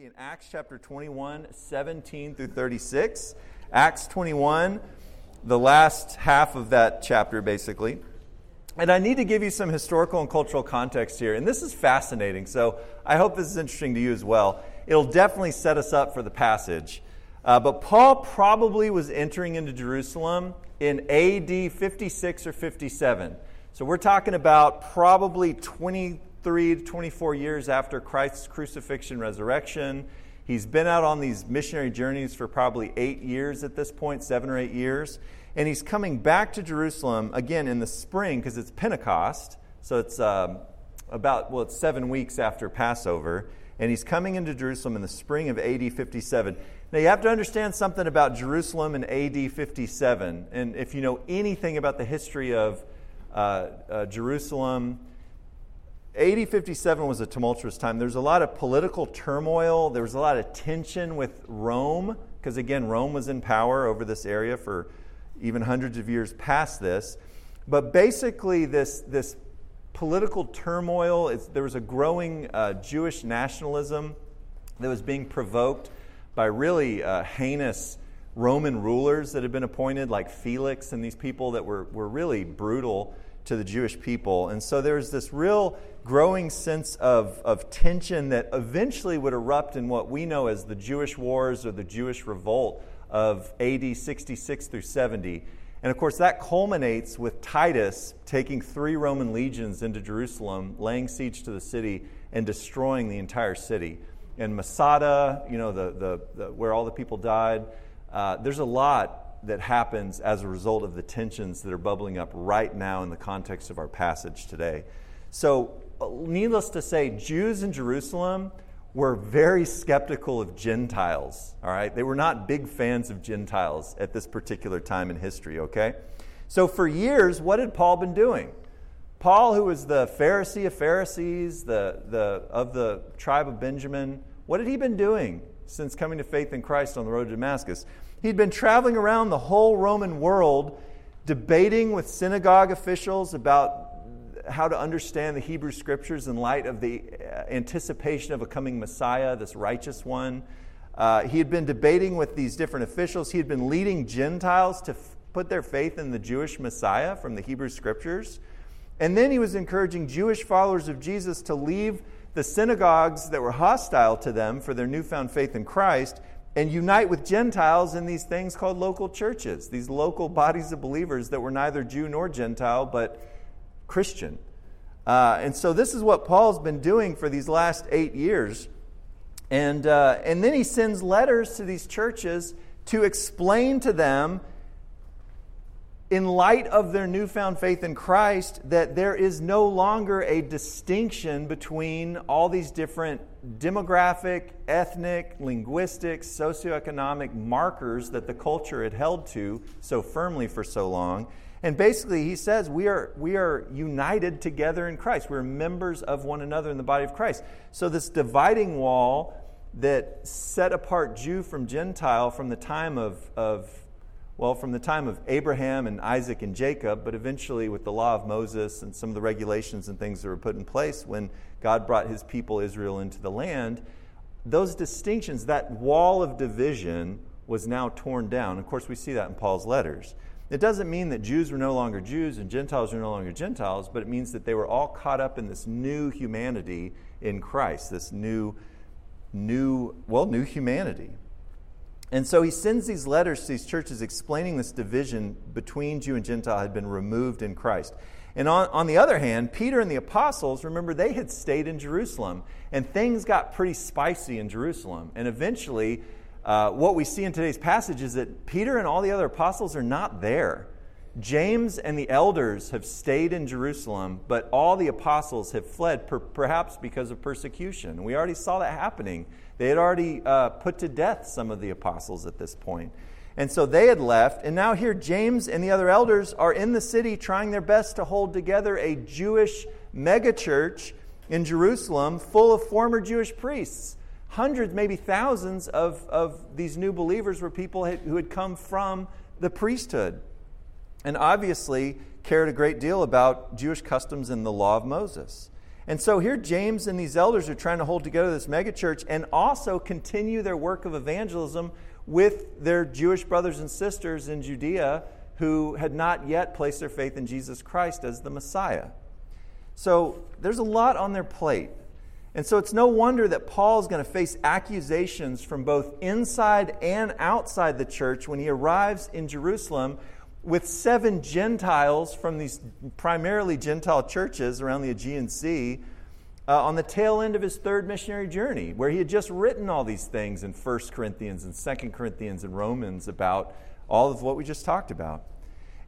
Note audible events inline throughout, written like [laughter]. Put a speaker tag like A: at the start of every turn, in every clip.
A: be in Acts chapter 21, 17 through 36. Acts 21, the last half of that chapter, basically. And I need to give you some historical and cultural context here. And this is fascinating, so I hope this is interesting to you as well. It'll definitely set us up for the passage. Uh, but Paul probably was entering into Jerusalem in AD 56 or 57. So we're talking about probably 20 23 to 24 years after Christ's crucifixion resurrection. He's been out on these missionary journeys for probably eight years at this point, seven or eight years. And he's coming back to Jerusalem again in the spring because it's Pentecost. So it's um, about, well, it's seven weeks after Passover. And he's coming into Jerusalem in the spring of AD 57. Now, you have to understand something about Jerusalem in AD 57. And if you know anything about the history of uh, uh, Jerusalem, AD 57 was a tumultuous time. There was a lot of political turmoil. There was a lot of tension with Rome, because again, Rome was in power over this area for even hundreds of years past this. But basically, this, this political turmoil, there was a growing uh, Jewish nationalism that was being provoked by really uh, heinous Roman rulers that had been appointed, like Felix and these people that were, were really brutal to the Jewish people. And so there's this real growing sense of, of tension that eventually would erupt in what we know as the Jewish Wars or the Jewish Revolt of AD 66 through 70. And of course, that culminates with Titus taking three Roman legions into Jerusalem, laying siege to the city, and destroying the entire city. And Masada, you know, the, the, the where all the people died, uh, there's a lot that happens as a result of the tensions that are bubbling up right now in the context of our passage today. So, uh, needless to say, Jews in Jerusalem were very skeptical of Gentiles, all right? They were not big fans of Gentiles at this particular time in history, okay? So for years, what had Paul been doing? Paul, who was the Pharisee of Pharisees, the, the, of the tribe of Benjamin, what had he been doing since coming to faith in Christ on the road to Damascus? He'd been traveling around the whole Roman world, debating with synagogue officials about how to understand the Hebrew scriptures in light of the uh, anticipation of a coming Messiah, this righteous one. Uh, he had been debating with these different officials. He had been leading Gentiles to f- put their faith in the Jewish Messiah from the Hebrew scriptures. And then he was encouraging Jewish followers of Jesus to leave the synagogues that were hostile to them for their newfound faith in Christ and unite with Gentiles in these things called local churches, these local bodies of believers that were neither Jew nor Gentile, but Christian. Uh, and so this is what Paul's been doing for these last eight years. And, uh, and then he sends letters to these churches to explain to them, in light of their newfound faith in Christ, that there is no longer a distinction between all these different demographic, ethnic, linguistic, socioeconomic markers that the culture had held to so firmly for so long and basically, he says we are, we are united together in Christ. We're members of one another in the body of Christ. So, this dividing wall that set apart Jew from Gentile from the time of, of well, from the time of Abraham and Isaac and Jacob, but eventually with the law of Moses and some of the regulations and things that were put in place when God brought his people Israel into the land, those distinctions, that wall of division was now torn down. Of course, we see that in Paul's letters. It doesn't mean that Jews were no longer Jews and Gentiles were no longer Gentiles, but it means that they were all caught up in this new humanity in Christ, this new, new, well, new humanity. And so he sends these letters to these churches explaining this division between Jew and Gentile had been removed in Christ. And on, on the other hand, Peter and the apostles, remember, they had stayed in Jerusalem, and things got pretty spicy in Jerusalem. And eventually, uh, what we see in today's passage is that Peter and all the other apostles are not there. James and the elders have stayed in Jerusalem, but all the apostles have fled, per- perhaps because of persecution. We already saw that happening. They had already uh, put to death some of the apostles at this point. And so they had left, and now here James and the other elders are in the city trying their best to hold together a Jewish megachurch in Jerusalem full of former Jewish priests hundreds, maybe thousands of, of these new believers were people who had come from the priesthood and obviously cared a great deal about Jewish customs and the law of Moses. And so here, James and these elders are trying to hold together this megachurch and also continue their work of evangelism with their Jewish brothers and sisters in Judea who had not yet placed their faith in Jesus Christ as the Messiah. So there's a lot on their plate. And so it's no wonder that Paul is going to face accusations from both inside and outside the church when he arrives in Jerusalem with seven Gentiles from these primarily Gentile churches around the Aegean Sea uh, on the tail end of his third missionary journey, where he had just written all these things in 1 Corinthians and 2 Corinthians and Romans about all of what we just talked about.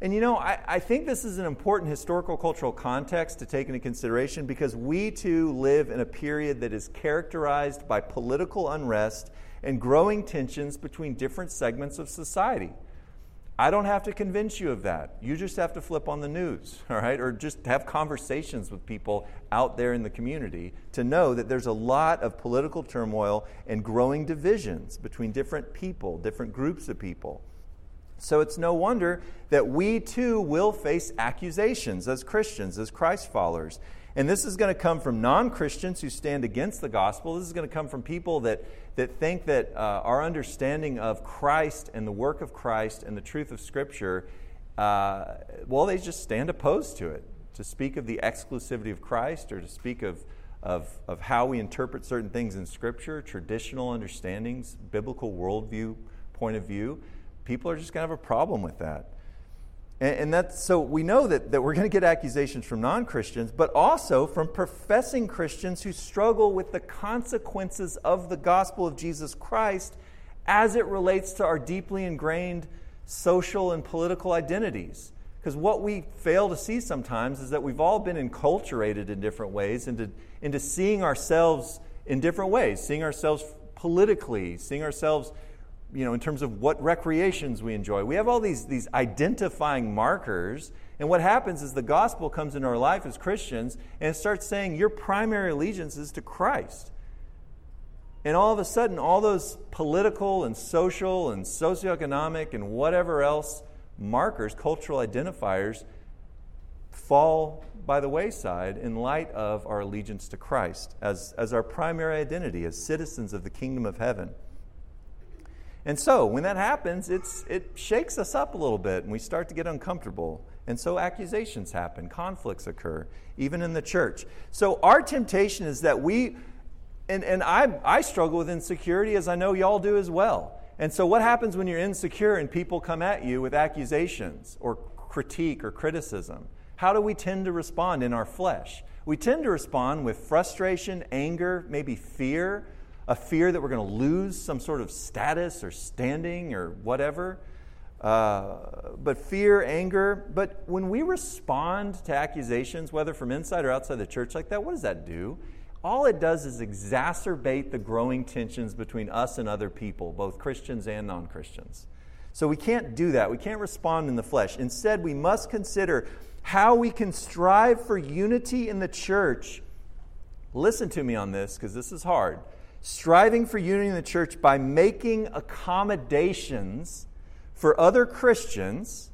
A: And you know, I, I, think this is an important historical cultural context to take into consideration because we too live in a period that is characterized by political unrest and growing tensions between different segments of society. I don't have to convince you of that. You just have to flip on the news, [laughs] all right? Or just have conversations with people out there in the community to know that there's a lot of political turmoil and growing divisions between different people, different groups of people. So it's no wonder that we too will face accusations as Christians, as Christ followers. And this is going to come from non Christians who stand against the gospel. This is going to come from people that, that think that uh, our understanding of Christ and the work of Christ and the truth of Scripture, uh, well, they just stand opposed to it. To speak of the exclusivity of Christ or to speak of, of, of how we interpret certain things in Scripture, traditional understandings, biblical worldview point of view, people are just going to have a problem with that. And, and that's, so we know that, that we're going to get accusations from non Christians, but also from professing Christians who struggle with the consequences of the gospel of Jesus Christ as it relates to our deeply ingrained social and political identities. Because what we fail to see sometimes is that we've all been enculturated in different ways into, into seeing ourselves in different ways, seeing ourselves politically, seeing ourselves you know, in terms of what recreations we enjoy. We have all these, these identifying markers. And what happens is the gospel comes into our life as Christians and it starts saying your primary allegiance is to Christ. And all of a sudden, all those political and social and socioeconomic and whatever else markers, cultural identifiers, fall by the wayside in light of our allegiance to Christ as, as our primary identity, as citizens of the kingdom of heaven. And so when that happens, it's, it shakes us up a little bit and we start to get uncomfortable. And so accusations happen, conflicts occur, even in the church. So our temptation is that we, and, and I, I struggle with insecurity as I know y'all do as well. And so what happens when you're insecure and people come at you with accusations or critique or criticism? How do we tend to respond in our flesh? We tend to respond with frustration, anger, maybe fear a fear that we're going to lose some sort of status or standing or whatever. Uh, but fear, anger. But when we respond to accusations, whether from inside or outside the church like that, what does that do? All it does is exacerbate the growing tensions between us and other people, both Christians and non Christians. So we can't do that. We can't respond in the flesh. Instead, we must consider how we can strive for unity in the church. Listen to me on this because this is hard striving for unity in the church by making accommodations for other Christians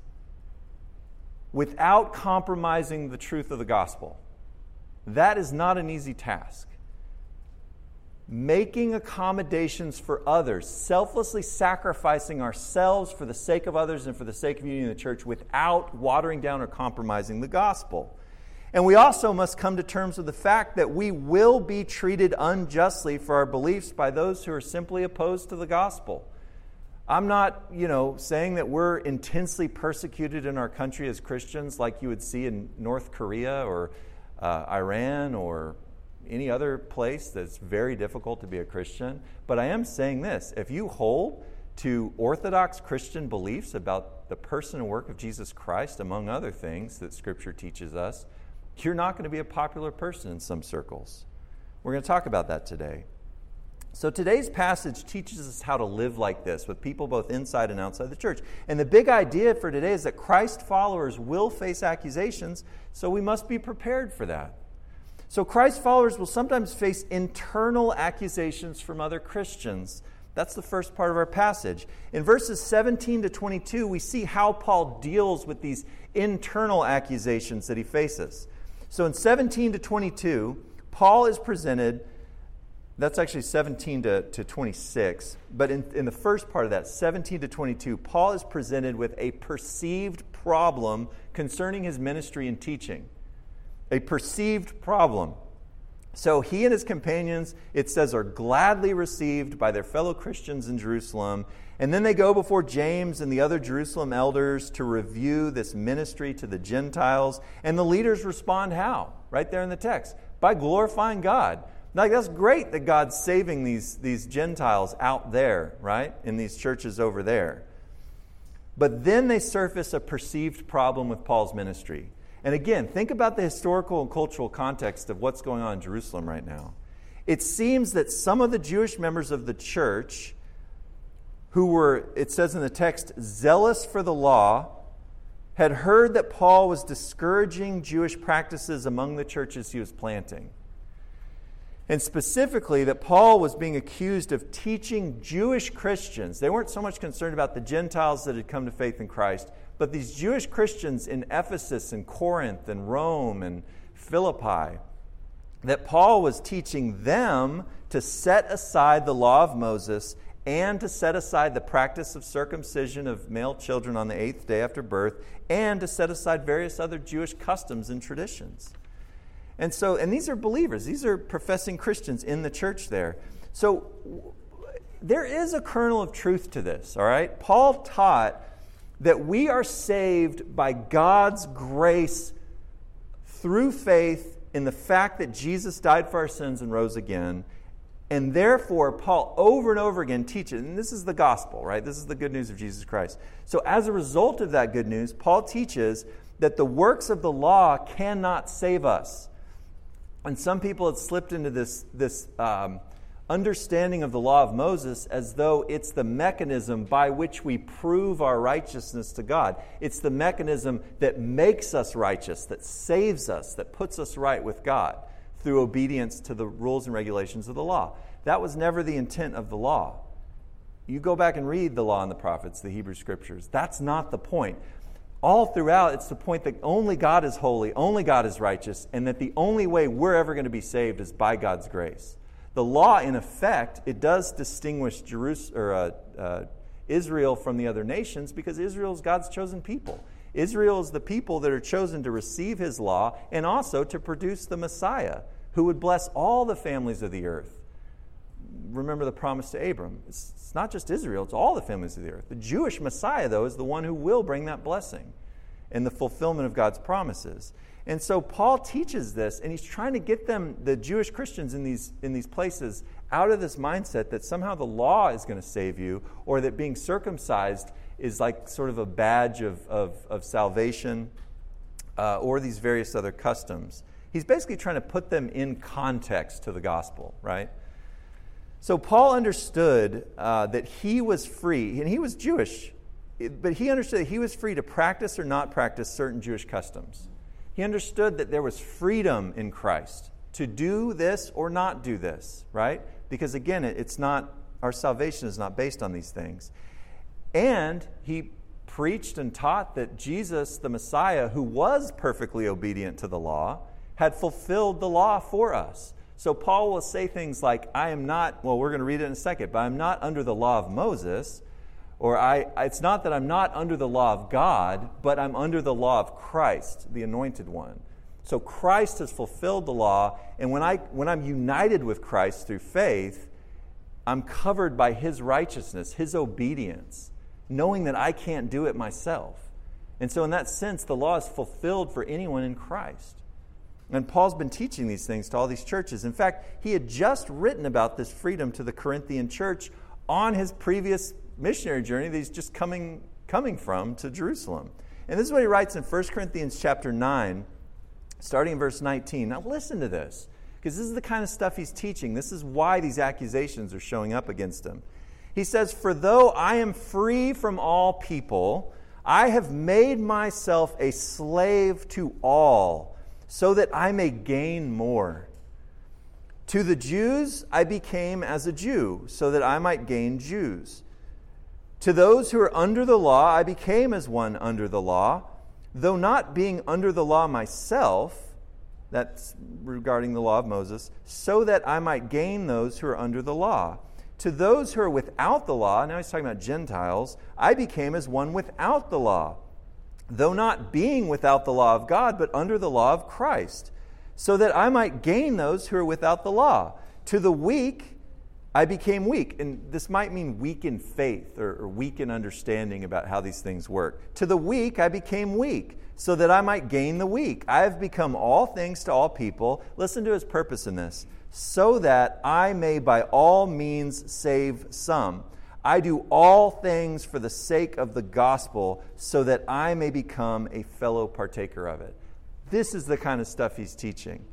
A: without compromising the truth of the gospel. That is not an easy task. Making accommodations for others, selflessly sacrificing ourselves for the sake of others and for the sake of unity in the church without watering down or compromising the gospel. And we also must come to terms with the fact that we will be treated unjustly for our beliefs by those who are simply opposed to the gospel. I'm not, you know, saying that we're intensely persecuted in our country as Christians like you would see in North Korea or uh, Iran or any other place that's very difficult to be a Christian. But I am saying this if you hold to Orthodox Christian beliefs about the person and work of Jesus Christ, among other things that Scripture teaches us, you're not going to be a popular person in some circles. We're going to talk about that today. So, today's passage teaches us how to live like this with people both inside and outside the church. And the big idea for today is that Christ followers will face accusations, so we must be prepared for that. So, Christ followers will sometimes face internal accusations from other Christians. That's the first part of our passage. In verses 17 to 22, we see how Paul deals with these internal accusations that he faces. So in 17 to 22, Paul is presented, that's actually 17 to, to 26, but in, in the first part of that, 17 to 22, Paul is presented with a perceived problem concerning his ministry and teaching. A perceived problem. So he and his companions, it says, are gladly received by their fellow Christians in Jerusalem. And then they go before James and the other Jerusalem elders to review this ministry to the Gentiles. And the leaders respond how? Right there in the text by glorifying God. Like, that's great that God's saving these, these Gentiles out there, right? In these churches over there. But then they surface a perceived problem with Paul's ministry. And again, think about the historical and cultural context of what's going on in Jerusalem right now. It seems that some of the Jewish members of the church who were, it says in the text, zealous for the law, had heard that Paul was discouraging Jewish practices among the churches he was planting. And specifically, that Paul was being accused of teaching Jewish Christians. They weren't so much concerned about the Gentiles that had come to faith in Christ, but these Jewish Christians in Ephesus and Corinth and Rome and Philippi, that Paul was teaching them to set aside the law of Moses and to set aside the practice of circumcision of male children on the eighth day after birth, and to set aside various other Jewish customs and traditions. And so, and these are believers, these are professing Christians in the church there. So, there is a kernel of truth to this, all right? Paul taught that we are saved by God's grace through faith in the fact that Jesus died for our sins and rose again. And therefore, Paul over and over again teaches, and this is the gospel, right? This is the good news of Jesus Christ. So, as a result of that good news, Paul teaches that the works of the law cannot save us. And some people have slipped into this, this um, understanding of the law of Moses as though it's the mechanism by which we prove our righteousness to God. It's the mechanism that makes us righteous, that saves us, that puts us right with God through obedience to the rules and regulations of the law. That was never the intent of the law. You go back and read the law and the prophets, the Hebrew scriptures. That's not the point. All throughout, it's the point that only God is holy, only God is righteous, and that the only way we're ever going to be saved is by God's grace. The law, in effect, it does distinguish Jerusalem, or, uh, uh, Israel from the other nations because Israel is God's chosen people. Israel is the people that are chosen to receive his law and also to produce the Messiah who would bless all the families of the earth. Remember the promise to Abram. It's, it's not just Israel, it's all the families of the earth. The Jewish Messiah, though, is the one who will bring that blessing and the fulfillment of God's promises. And so Paul teaches this, and he's trying to get them, the Jewish Christians in these, in these places, out of this mindset that somehow the law is going to save you, or that being circumcised is like sort of a badge of, of, of salvation, uh, or these various other customs. He's basically trying to put them in context to the gospel, right? So Paul understood uh, that he was free, and he was Jewish, but he understood that he was free to practice or not practice certain Jewish customs. He understood that there was freedom in Christ to do this or not do this, right? Because again, it's not, our salvation is not based on these things. And he preached and taught that Jesus, the Messiah, who was perfectly obedient to the law, had fulfilled the law for us. So Paul will say things like, I am not, well, we're going to read it in a second, but I'm not under the law of Moses, or I, it's not that I'm not under the law of God, but I'm under the law of Christ, the anointed one. So Christ has fulfilled the law, and when, I, when I'm united with Christ through faith, I'm covered by his righteousness, his obedience, knowing that I can't do it myself. And so, in that sense, the law is fulfilled for anyone in Christ. And Paul's been teaching these things to all these churches. In fact, he had just written about this freedom to the Corinthian church on his previous missionary journey that he's just coming, coming from to Jerusalem. And this is what he writes in 1 Corinthians chapter 9, starting in verse 19. Now listen to this, because this is the kind of stuff he's teaching. This is why these accusations are showing up against him. He says, For though I am free from all people, I have made myself a slave to all, so that I may gain more. To the Jews I became as a Jew, so that I might gain Jews. To those who are under the law, I became as one under the law, though not being under the law myself, That's regarding the law of Moses, so that I might gain those who are under the law. To those who are without the law, now he's talking about Gentiles, I became as one without the law, though not being without the law of God, but under the law of Christ, so that I might gain those who are without the law. To the weak, I became weak. And this might mean weak in faith or, or, weak in understanding about how these things work. To the weak, I became weak, so that I might gain the weak. I have become all things to all people. Listen to his purpose in this so that I may by all means save some. I do all things for the sake of the gospel, so that I may become a fellow partaker of it. This is the kind of stuff he's teaching.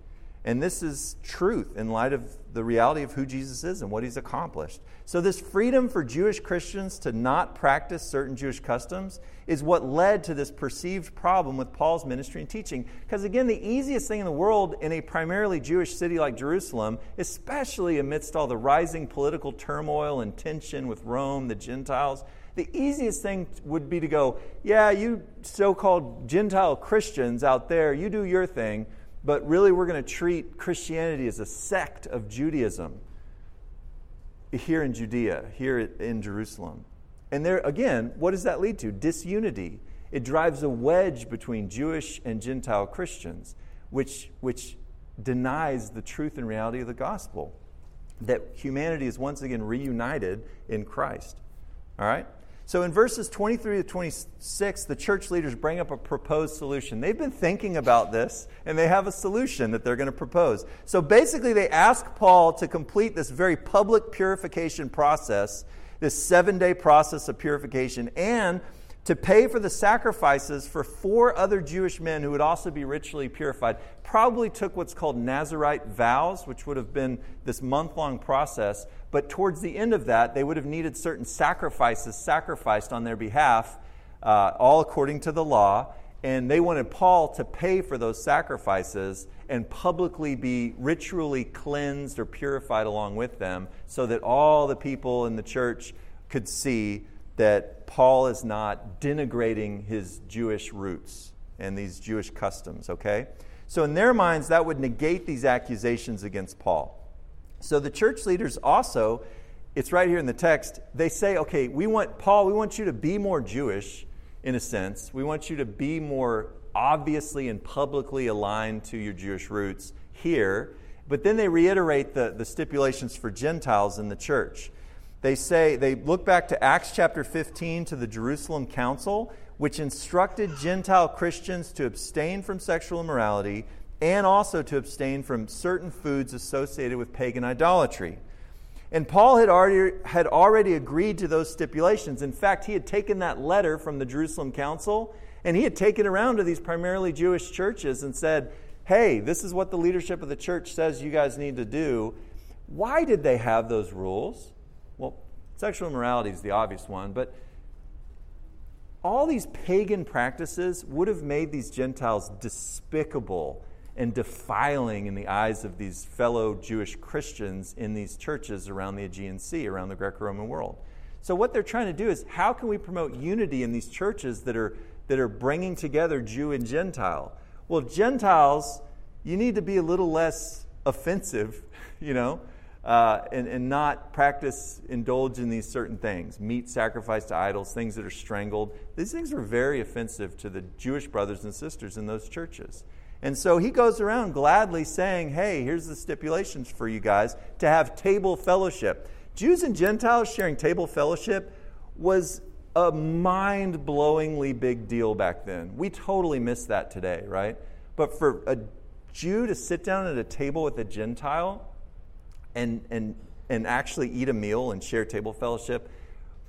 A: And this is truth in light of the reality of who Jesus is and what he's accomplished. So, this freedom for Jewish Christians to not practice certain Jewish customs is what led to this perceived problem with Paul's ministry and teaching. Because, again, the easiest thing in the world in a primarily Jewish city like Jerusalem, especially amidst all the rising political turmoil and tension with Rome, the Gentiles, the easiest thing would be to go, Yeah, you so called Gentile Christians out there, you do your thing but really we're going to treat Christianity as a sect of Judaism here in Judea, here in Jerusalem. And there, again, what does that lead to? Disunity. It drives a wedge between Jewish and Gentile Christians, which, which denies the truth and reality of the gospel that humanity is once again reunited in Christ. All right? So in verses 23 to 26, the church leaders bring up a proposed solution. They've been thinking about this, and they have a solution that they're going to propose. So basically, they ask Paul to complete this very public purification process, this seven day process of purification, and to pay for the sacrifices for four other Jewish men who would also be ritually purified. Probably took what's called Nazarite vows, which would have been this month long process. But towards the end of that, they would have needed certain sacrifices sacrificed on their behalf, uh, all according to the law. And they wanted Paul to pay for those sacrifices and publicly be ritually cleansed or purified along with them so that all the people in the church could see that Paul is not denigrating his Jewish roots and these Jewish customs, okay? So, in their minds, that would negate these accusations against Paul. So, the church leaders also, it's right here in the text, they say, okay, we want, Paul, we want you to be more Jewish in a sense. We want you to be more obviously and publicly aligned to your Jewish roots here. But then they reiterate the, the stipulations for Gentiles in the church they say, they look back to Acts chapter 15 to the Jerusalem Council, which instructed Gentile Christians to abstain from sexual immorality and also to abstain from certain foods associated with pagan idolatry. And Paul had already, had already agreed to those stipulations. In fact, he had taken that letter from the Jerusalem Council and he had taken around to these primarily Jewish churches and said, Hey, this is what the leadership of the church says you guys need to do. Why did they have those rules? Well, sexual immorality is the obvious one, but all these pagan practices would have made these Gentiles despicable and defiling in the eyes of these fellow Jewish Christians in these churches around the Aegean Sea, around the Greco Roman world. So, what they're trying to do is how can we promote unity in these churches that are, that are bringing together Jew and Gentile? Well, Gentiles, you need to be a little less offensive, [laughs] you know uh, and, and not practice, indulge in these certain things meat sacrificed to idols, things that are strangled. These things are very offensive to the Jewish brothers and sisters in those churches. And so he goes around gladly saying, Hey, here's the stipulations for you guys to have table fellowship. Jews and Gentiles sharing table fellowship was a mind blowingly big deal back then. We totally miss that today, right? But for a Jew to sit down at a table with a Gentile, and, and, and actually eat a meal and share table fellowship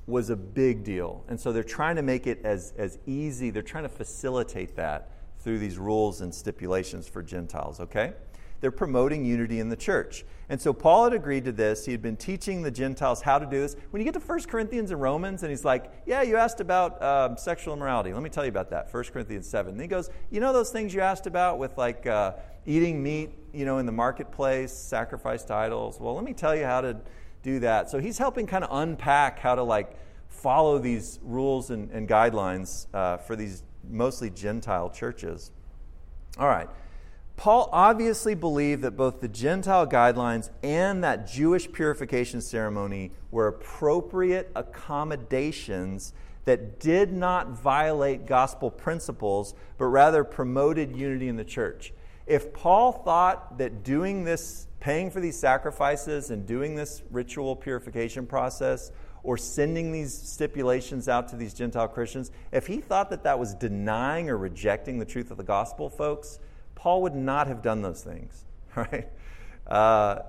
A: was a big deal. And so they're trying to make it as, as easy, they're trying to facilitate that through these rules and stipulations for Gentiles, okay? They're promoting unity in the church. And so Paul had agreed to this. He had been teaching the Gentiles how to do this. When you get to 1 Corinthians and Romans, and he's like, Yeah, you asked about um, sexual immorality. Let me tell you about that. 1 Corinthians 7. And he goes, You know those things you asked about with like uh, eating meat, you know, in the marketplace, sacrificed idols? Well, let me tell you how to do that. So he's helping kind of unpack how to like follow these rules and, and guidelines uh, for these mostly Gentile churches. All right. Paul obviously believed that both the Gentile guidelines and that Jewish purification ceremony were appropriate accommodations that did not violate gospel principles, but rather promoted unity in the church. If Paul thought that doing this, paying for these sacrifices and doing this ritual purification process, or sending these stipulations out to these Gentile Christians, if he thought that that was denying or rejecting the truth of the gospel, folks, Paul would not have done those things, [laughs] right? Uh,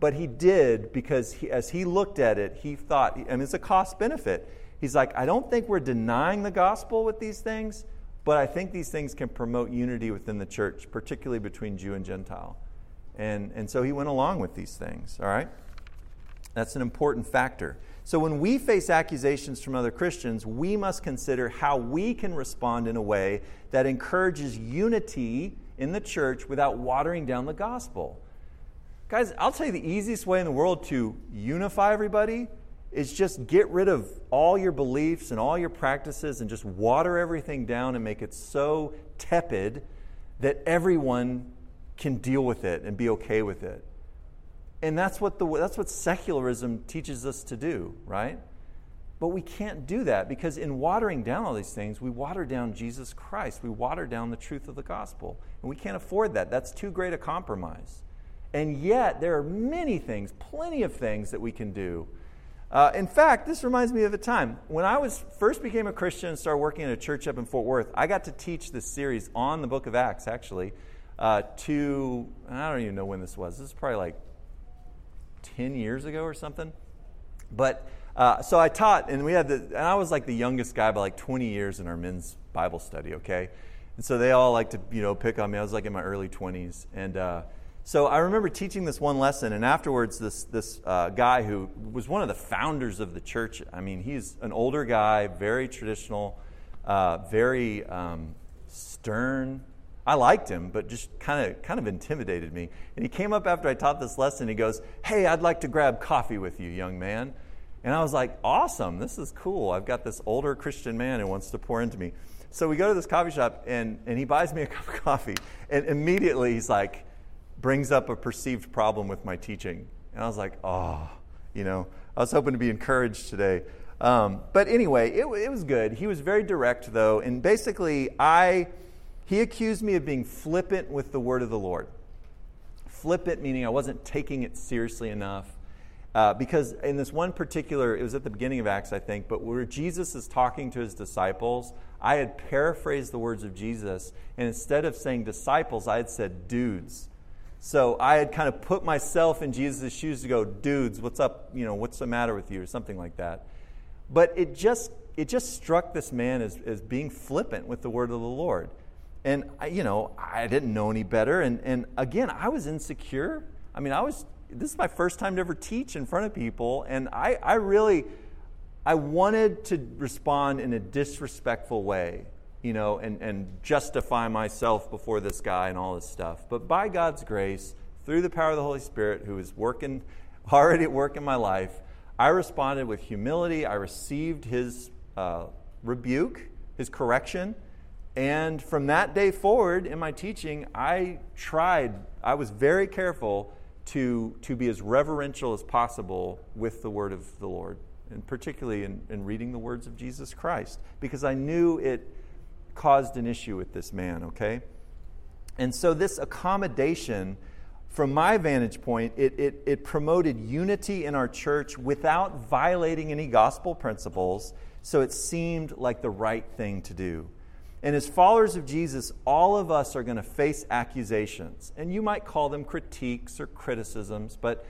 A: but he did because he, as he looked at it, he thought, mean, it's a cost benefit. He's like, I don't think we're denying the gospel with these things, but I think these things can promote unity within the church, particularly between Jew and Gentile. And, and so he went along with these things, all right? That's an important factor. So when we face accusations from other Christians, we must consider how we can respond in a way that encourages unity in the church without watering down the gospel. Guys, I'll tell you the easiest way in the world to unify everybody is just get rid of all your beliefs and all your practices and just water everything down and make it so tepid that everyone can deal with it and be okay with it. And that's what, the, that's what secularism teaches us to do, right? But we can't do that because in watering down all these things, we water down Jesus Christ. We water down the truth of the gospel. And we can't afford that. That's too great a compromise. And yet, there are many things, plenty of things that we can do. Uh, in fact, this reminds me of a time when I was first became a Christian and started working in a church up in Fort Worth. I got to teach this series on the Book of Acts, actually, uh, to I don't even know when this was. This is probably like ten years ago or something. But uh, so I taught, and we had the, and I was like the youngest guy by like 20 years in our men's Bible study, okay? And so they all like to, you know, pick on me. I was like in my early 20s. And uh, so I remember teaching this one lesson, and afterwards, this, this uh, guy who was one of the founders of the church, I mean, he's an older guy, very traditional, uh, very um, stern. I liked him, but just kind of kind of intimidated me. And he came up after I taught this lesson. He goes, "Hey, I'd like to grab coffee with you, young man." And I was like, awesome, this is cool. I've got this older Christian man who wants to pour into me. So we go to this coffee shop, and, and he buys me a [laughs] cup of coffee. And immediately he's like, brings up a perceived problem with my teaching. And I was like, oh, you know, I was hoping to be encouraged today. Um, but anyway, it, it was good. He was very direct, though. And basically, I, he accused me of being flippant with the word of the Lord. Flippant meaning I wasn't taking it seriously enough. Uh, because in this one particular, it was at the beginning of Acts, I think, but where Jesus is talking to his disciples, I had paraphrased the words of Jesus, and instead of saying disciples, I had said dudes. So I had kind of put myself in Jesus' shoes to go, dudes, what's up? You know, what's the matter with you, or something like that. But it just it just struck this man as, as being flippant with the word of the Lord. And, I, you know, I didn't know any better. And, and again, I was insecure. I mean, I was this is my first time to ever teach in front of people, and I, I really, I wanted to respond in a disrespectful way, you know, and, and justify myself before this guy and all this stuff. But by God's grace, through the power of the Holy Spirit, who is working, already at work in my life, I responded with humility. I received his uh, rebuke, his correction. And from that day forward in my teaching, I tried, I was very careful to, to be as reverential as possible with the word of the Lord, and particularly in, in reading the words of Jesus Christ, because I knew it caused an issue with this man, okay? And so, this accommodation, from my vantage point, it, it, it promoted unity in our church without violating any gospel principles, so it seemed like the right thing to do. And as followers of Jesus, all of us are going to face accusations. And you might call them critiques or criticisms, but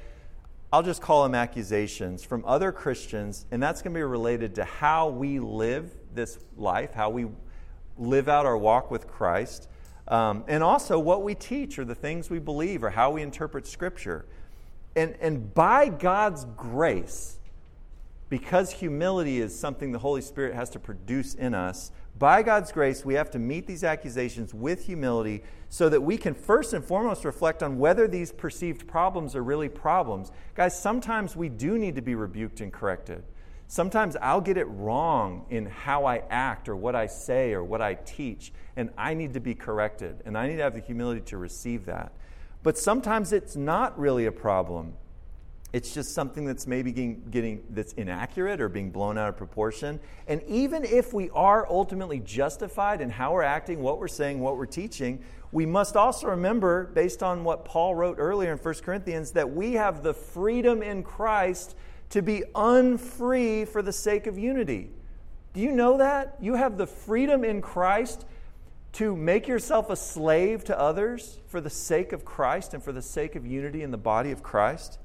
A: I'll just call them accusations from other Christians. And that's going to be related to how we live this life, how we live out our walk with Christ, um, and also what we teach or the things we believe or how we interpret Scripture. And, and by God's grace, because humility is something the Holy Spirit has to produce in us, by God's grace, we have to meet these accusations with humility so that we can first and foremost reflect on whether these perceived problems are really problems. Guys, sometimes we do need to be rebuked and corrected. Sometimes I'll get it wrong in how I act or what I say or what I teach, and I need to be corrected, and I need to have the humility to receive that. But sometimes it's not really a problem. It's just something that's maybe getting, getting, that's inaccurate or being blown out of proportion. And even if we are ultimately justified in how we're acting, what we're saying, what we're teaching, we must also remember, based on what Paul wrote earlier in 1 Corinthians, that we have the freedom in Christ to be unfree for the sake of unity. Do you know that? You have the freedom in Christ to make yourself a slave to others for the sake of Christ and for the sake of unity in the body of Christ.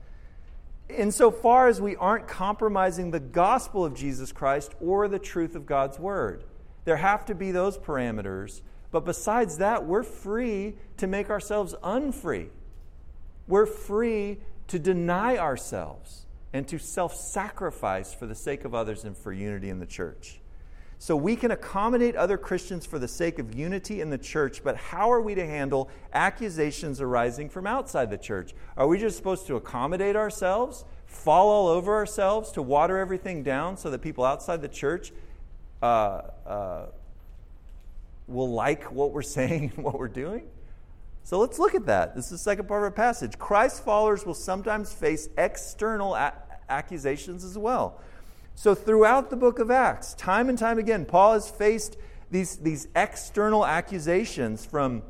A: Insofar as we aren't compromising the gospel of Jesus Christ or the truth of God's word, there have to be those parameters. But besides that, we're free to make ourselves unfree. We're free to deny ourselves and to self sacrifice for the sake of others and for unity in the church. So we can accommodate other Christians for the sake of unity in the church, but how are we to handle accusations arising from outside the church? Are we just supposed to accommodate ourselves, fall all over ourselves to water everything down so that people outside the church uh, uh, will like what we're [laughs] saying and what we're doing? So let's look at that. This is the second part of our passage. Christ's followers will sometimes face external a- accusations as well. So, throughout the book of Acts, time and time again, Paul has faced these, these external accusations from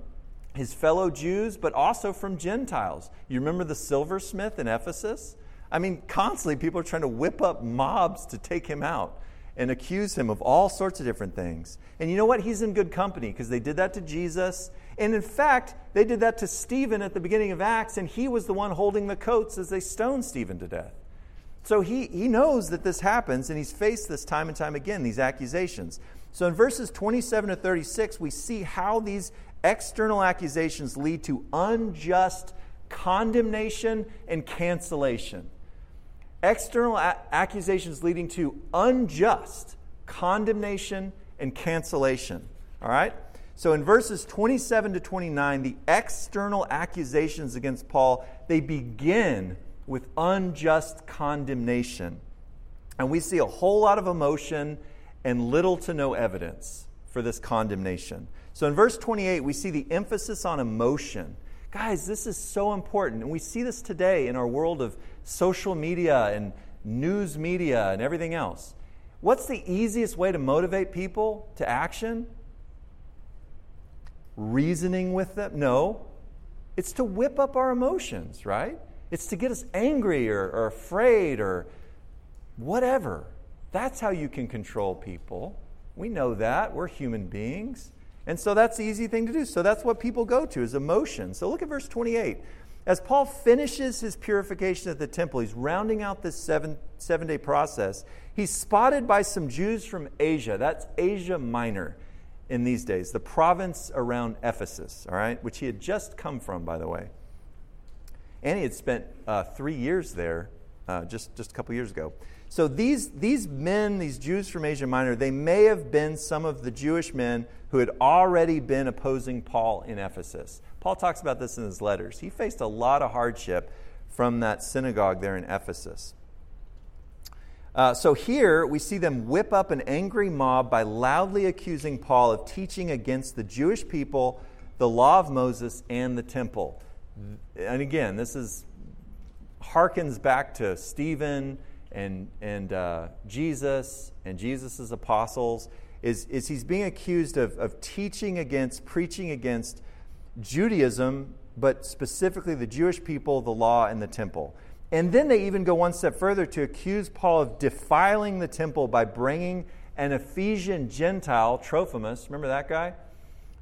A: his fellow Jews, but also from Gentiles. You remember the silversmith in Ephesus? I mean, constantly people are trying to whip up mobs to take him out and accuse him of all sorts of different things. And you know what? He's in good company because they did that to Jesus. And in fact, they did that to Stephen at the beginning of Acts, and he was the one holding the coats as they stoned Stephen to death. So he, he knows that this happens, and he's faced this time and time again, these accusations. So in verses 27 to 36, we see how these external accusations lead to unjust condemnation and cancellation. External a- accusations leading to unjust condemnation and cancellation. All right? So in verses 27 to 29, the external accusations against Paul, they begin with unjust condemnation. And we see a whole lot of emotion and little to no evidence for this condemnation. So in verse 28, we see the emphasis on emotion. Guys, this is so important. And we see this today in our world of social media and news media and everything else. What's the easiest way to motivate people to action? Reasoning with them? No. It's to whip up our emotions, right? It's to get us angry or, or afraid or whatever. That's how you can control people. We know that. We're human beings. And so that's the easy thing to do. So that's what people go to is emotion. So look at verse 28. As Paul finishes his purification at the temple, he's rounding out this seven, seven day process. He's spotted by some Jews from Asia. That's Asia Minor in these days, the province around Ephesus, all right, which he had just come from, by the way. And he had spent uh, three years there uh, just, just a couple years ago. So these, these men, these Jews from Asia Minor, they may have been some of the Jewish men who had already been opposing Paul in Ephesus. Paul talks about this in his letters. He faced a lot of hardship from that synagogue there in Ephesus. Uh, so here we see them whip up an angry mob by loudly accusing Paul of teaching against the Jewish people, the law of Moses, and the temple and again, this is harkens back to Stephen and, and uh, Jesus and Jesus' apostles, is, is he's being accused of, of teaching against, preaching against Judaism, but specifically the Jewish people, the law, and the temple. And then they even go one step further to accuse Paul of defiling the temple by bringing an Ephesian Gentile, Trophimus, remember that guy?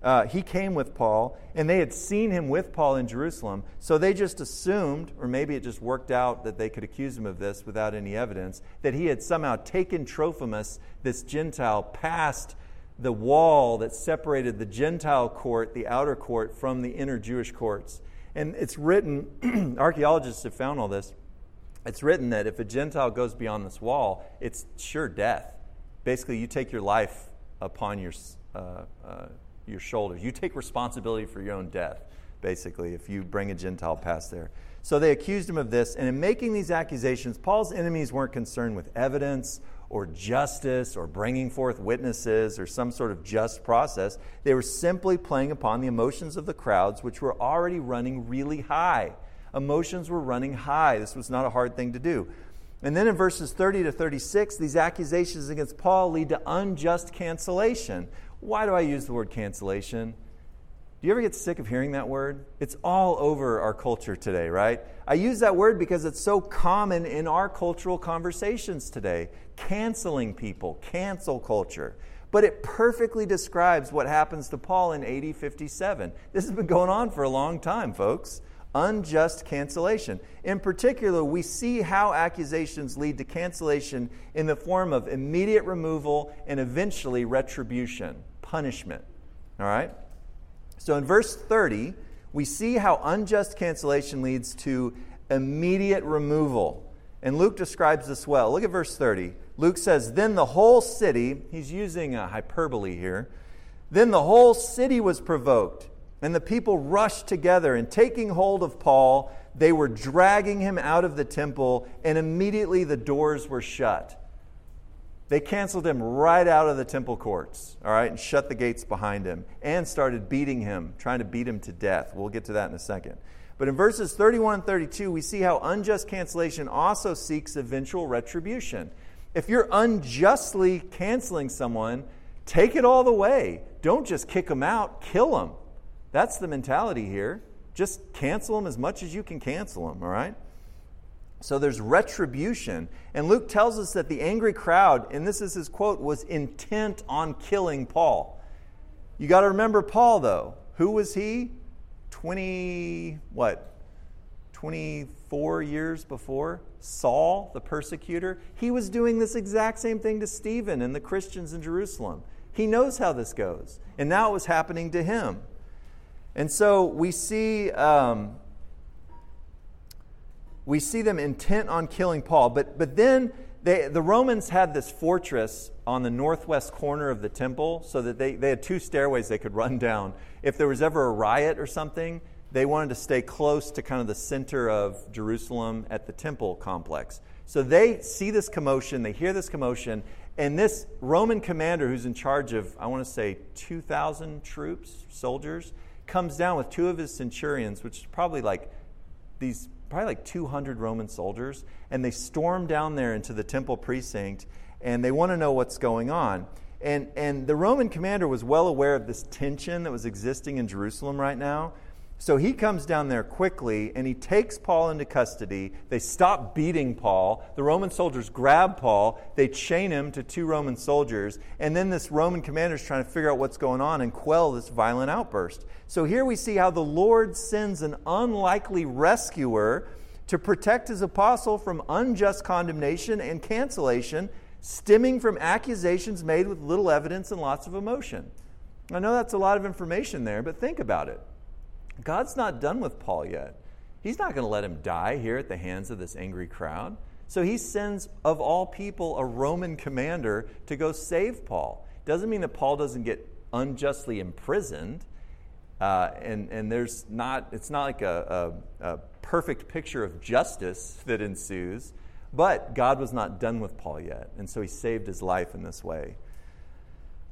A: Uh, he came with Paul, and they had seen him with Paul in Jerusalem, so they just assumed, or maybe it just worked out that they could accuse him of this without any evidence, that he had somehow taken Trophimus, this Gentile, past the wall that separated the Gentile court, the outer court, from the inner Jewish courts. And it's written, [clears throat] archaeologists have found all this. It's written that if a Gentile goes beyond this wall, it's sure death. Basically, you take your life upon your. Uh, uh, your shoulders. You take responsibility for your own death, basically, if you bring a Gentile past there. So they accused him of this. And in making these accusations, Paul's enemies weren't concerned with evidence or justice or bringing forth witnesses or some sort of just process. They were simply playing upon the emotions of the crowds, which were already running really high. Emotions were running high. This was not a hard thing to do. And then in verses 30 to 36, these accusations against Paul lead to unjust cancellation. Why do I use the word cancellation? Do you ever get sick of hearing that word? It's all over our culture today, right? I use that word because it's so common in our cultural conversations today. Canceling people, cancel culture. But it perfectly describes what happens to Paul in AD 57. This has been going on for a long time, folks. Unjust cancellation. In particular, we see how accusations lead to cancellation in the form of immediate removal and eventually retribution, punishment. All right? So in verse 30, we see how unjust cancellation leads to immediate removal. And Luke describes this well. Look at verse 30. Luke says, Then the whole city, he's using a hyperbole here, then the whole city was provoked, and the people rushed together, and taking hold of Paul, they were dragging him out of the temple, and immediately the doors were shut. They canceled him right out of the temple courts, all right, and shut the gates behind him and started beating him, trying to beat him to death. We'll get to that in a second. But in verses 31 and 32, we see how unjust cancellation also seeks eventual retribution. If you're unjustly canceling someone, take it all the way. Don't just kick them out, kill them. That's the mentality here. Just cancel them as much as you can cancel them, all right? So there's retribution. And Luke tells us that the angry crowd, and this is his quote, was intent on killing Paul. You got to remember Paul, though. Who was he? 20, what? 24 years before? Saul, the persecutor. He was doing this exact same thing to Stephen and the Christians in Jerusalem. He knows how this goes. And now it was happening to him. And so we see. Um, we see them intent on killing Paul. But, but then they, the Romans had this fortress on the northwest corner of the temple so that they, they had two stairways they could run down. If there was ever a riot or something, they wanted to stay close to kind of the center of Jerusalem at the temple complex. So they see this commotion, they hear this commotion, and this Roman commander who's in charge of, I want to say, 2,000 troops, soldiers, comes down with two of his centurions, which is probably like these probably like 200 Roman soldiers, and they storm down there into the temple precinct, and they want to know what's going on. And, and the Roman commander was well aware of this tension that was existing in Jerusalem right now. So he comes down there quickly and he takes Paul into custody. They stop beating Paul. The Roman soldiers grab Paul. They chain him to two Roman soldiers. And then this Roman commander is trying to figure out what's going on and quell this violent outburst. So here we see how the Lord sends an unlikely rescuer to protect his apostle from unjust condemnation and cancellation stemming from accusations made with little evidence and lots of emotion. I know that's a lot of information there, but think about it. God's not done with Paul yet. He's not going to let him die here at the hands of this angry crowd. So he sends, of all people, a Roman commander to go save Paul. Doesn't mean that Paul doesn't get unjustly imprisoned. Uh, and, and there's not, it's not like a, a, a perfect picture of justice that ensues. But God was not done with Paul yet. And so he saved his life in this way.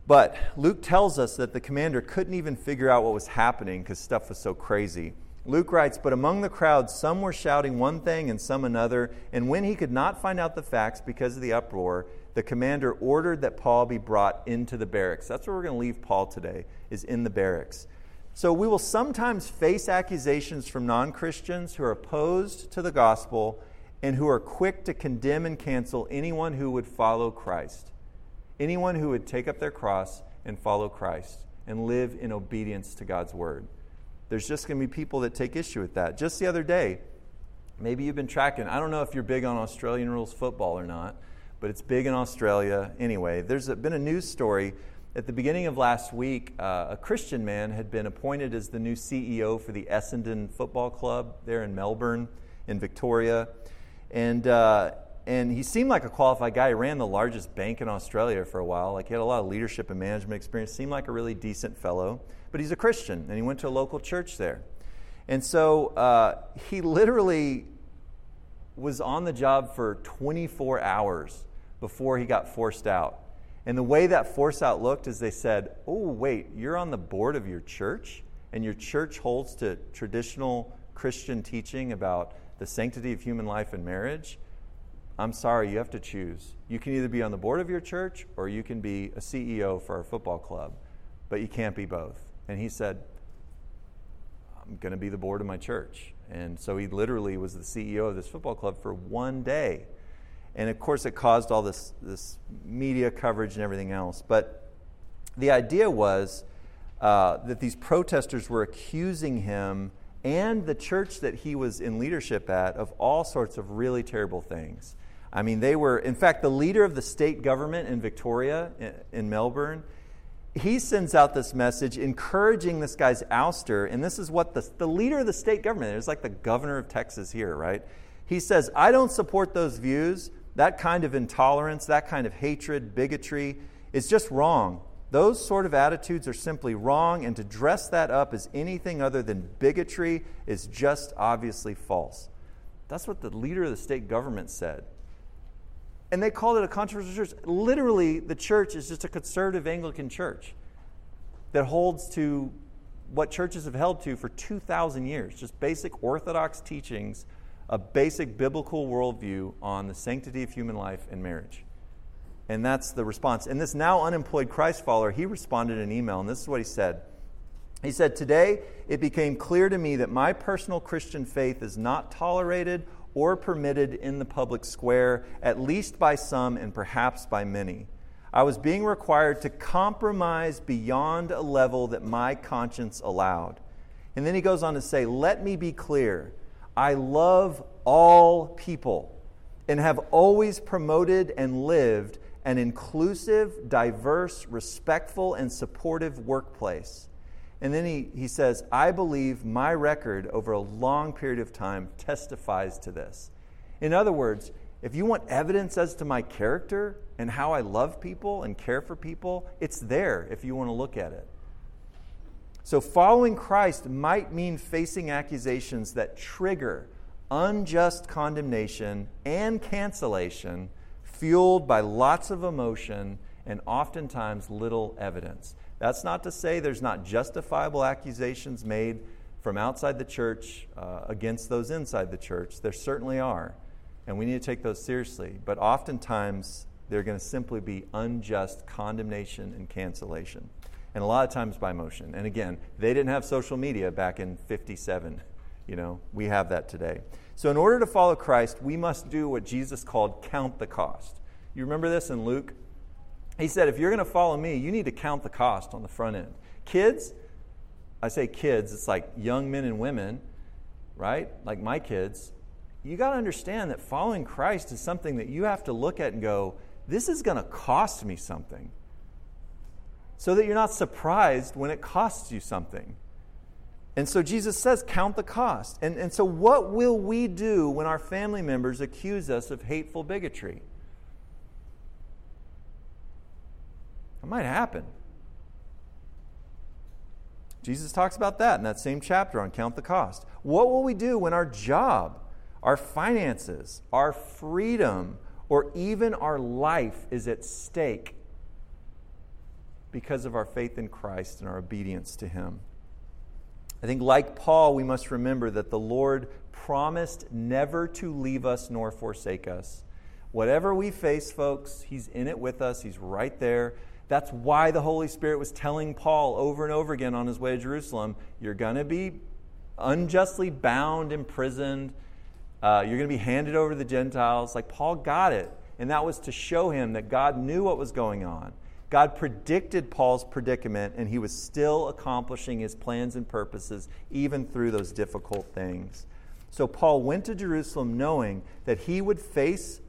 A: But Luke tells us that the commander couldn't even figure out what was happening because stuff was so crazy. Luke writes, But among the crowd, some were shouting one thing and some another. And when he could not find out the facts because of the uproar, the commander ordered that Paul be brought into the barracks. That's where we're going to leave Paul today, is in the barracks. So we will sometimes face accusations from non Christians who are opposed to the gospel and who are quick to condemn and cancel anyone who would follow Christ anyone who would take up their cross and follow Christ and live in obedience to God's word. There's just going to be people that take issue with that. Just the other day, maybe you've been tracking, I don't know if you're big on Australian rules football or not, but it's big in Australia anyway. There's been a news story at the beginning of last week. Uh, a Christian man had been appointed as the new CEO for the Essendon Football Club there in Melbourne, in Victoria. And uh, and he seemed like a qualified guy. He ran the largest bank in Australia for a while. Like he had a lot of leadership and management experience. Seemed like a really decent fellow. But he's a Christian, and he went to a local church there. And so uh, he literally was on the job for 24 hours before he got forced out. And the way that force out looked is they said, Oh, wait, you're on the board of your church, and your church holds to traditional Christian teaching about the sanctity of human life and marriage. I'm sorry, you have to choose. You can either be on the board of your church or you can be a CEO for our football club, but you can't be both. And he said, I'm going to be the board of my church. And so he literally was the CEO of this football club for one day. And of course, it caused all this, this media coverage and everything else. But the idea was uh, that these protesters were accusing him and the church that he was in leadership at of all sorts of really terrible things. I mean, they were, in fact, the leader of the state government in Victoria, in, Melbourne, he sends out this message encouraging this guy's ouster. And this is what the, the leader of the state government is like the governor of Texas here, right? He says, I don't support those views. That kind of intolerance, that kind of hatred, bigotry is just wrong. Those sort of attitudes are simply wrong, and to dress that up as anything other than bigotry is just obviously false. That's what the leader of the state government said. And they called it a controversial church. Literally, the church is just a conservative Anglican church that holds to what churches have held to for 2,000 years just basic orthodox teachings, a basic biblical worldview on the sanctity of human life and marriage. And that's the response. And this now unemployed Christ follower, he responded in an email, and this is what he said. He said, Today it became clear to me that my personal Christian faith is not tolerated or permitted in the public square, at least by some and perhaps by many. I was being required to compromise beyond a level that my conscience allowed. And then he goes on to say, Let me be clear. I love all people and have always promoted and lived an inclusive, diverse, respectful, and supportive workplace. And then he, he says, I believe my record over a long period of time testifies to this. In other words, if you want evidence as to my character and how I love people and care for people, it's there if you want to look at it. So, following Christ might mean facing accusations that trigger unjust condemnation and cancellation, fueled by lots of emotion and oftentimes little evidence. That's not to say there's not justifiable accusations made from outside the church uh, against those inside the church. There certainly are, and we need to take those seriously. But oftentimes, they're going to simply be unjust condemnation and cancellation, and a lot of times by motion. And again, they didn't have social media back in 57. You know, we have that today. So, in order to follow Christ, we must do what Jesus called count the cost. You remember this in Luke he said, if you're going to follow me, you need to count the cost on the front end. Kids, I say kids, it's like young men and women, right? Like my kids. You got to understand that following Christ is something that you have to look at and go, this is going to cost me something. So that you're not surprised when it costs you something. And so Jesus says, count the cost. And, and so, what will we do when our family members accuse us of hateful bigotry? It might happen. Jesus talks about that in that same chapter on Count the Cost. What will we do when our job, our finances, our freedom, or even our life is at stake because of our faith in Christ and our obedience to Him? I think, like Paul, we must remember that the Lord promised never to leave us nor forsake us. Whatever we face, folks, He's in it with us, He's right there. That's why the Holy Spirit was telling Paul over and over again on his way to Jerusalem you're going to be unjustly bound, imprisoned. Uh, you're going to be handed over to the Gentiles. Like Paul got it. And that was to show him that God knew what was going on. God predicted Paul's predicament, and he was still accomplishing his plans and purposes even through those difficult things. So Paul went to Jerusalem knowing that he would face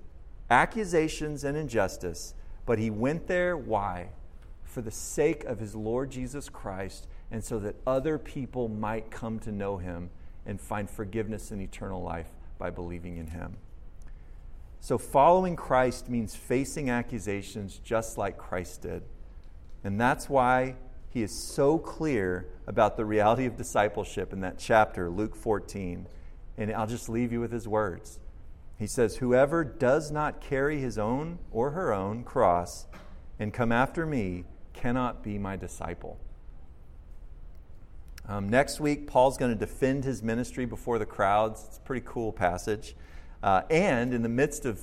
A: accusations and injustice, but he went there, why? For the sake of his Lord Jesus Christ, and so that other people might come to know him and find forgiveness and eternal life by believing in him. So, following Christ means facing accusations just like Christ did. And that's why he is so clear about the reality of discipleship in that chapter, Luke 14. And I'll just leave you with his words. He says, Whoever does not carry his own or her own cross and come after me cannot be my disciple. Um, next week, Paul's going to defend his ministry before the crowds. It's a pretty cool passage. Uh, and in the midst of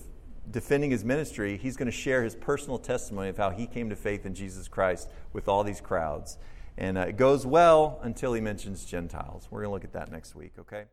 A: defending his ministry, he's going to share his personal testimony of how he came to faith in Jesus Christ with all these crowds. And uh, it goes well until he mentions Gentiles. We're going to look at that next week, okay?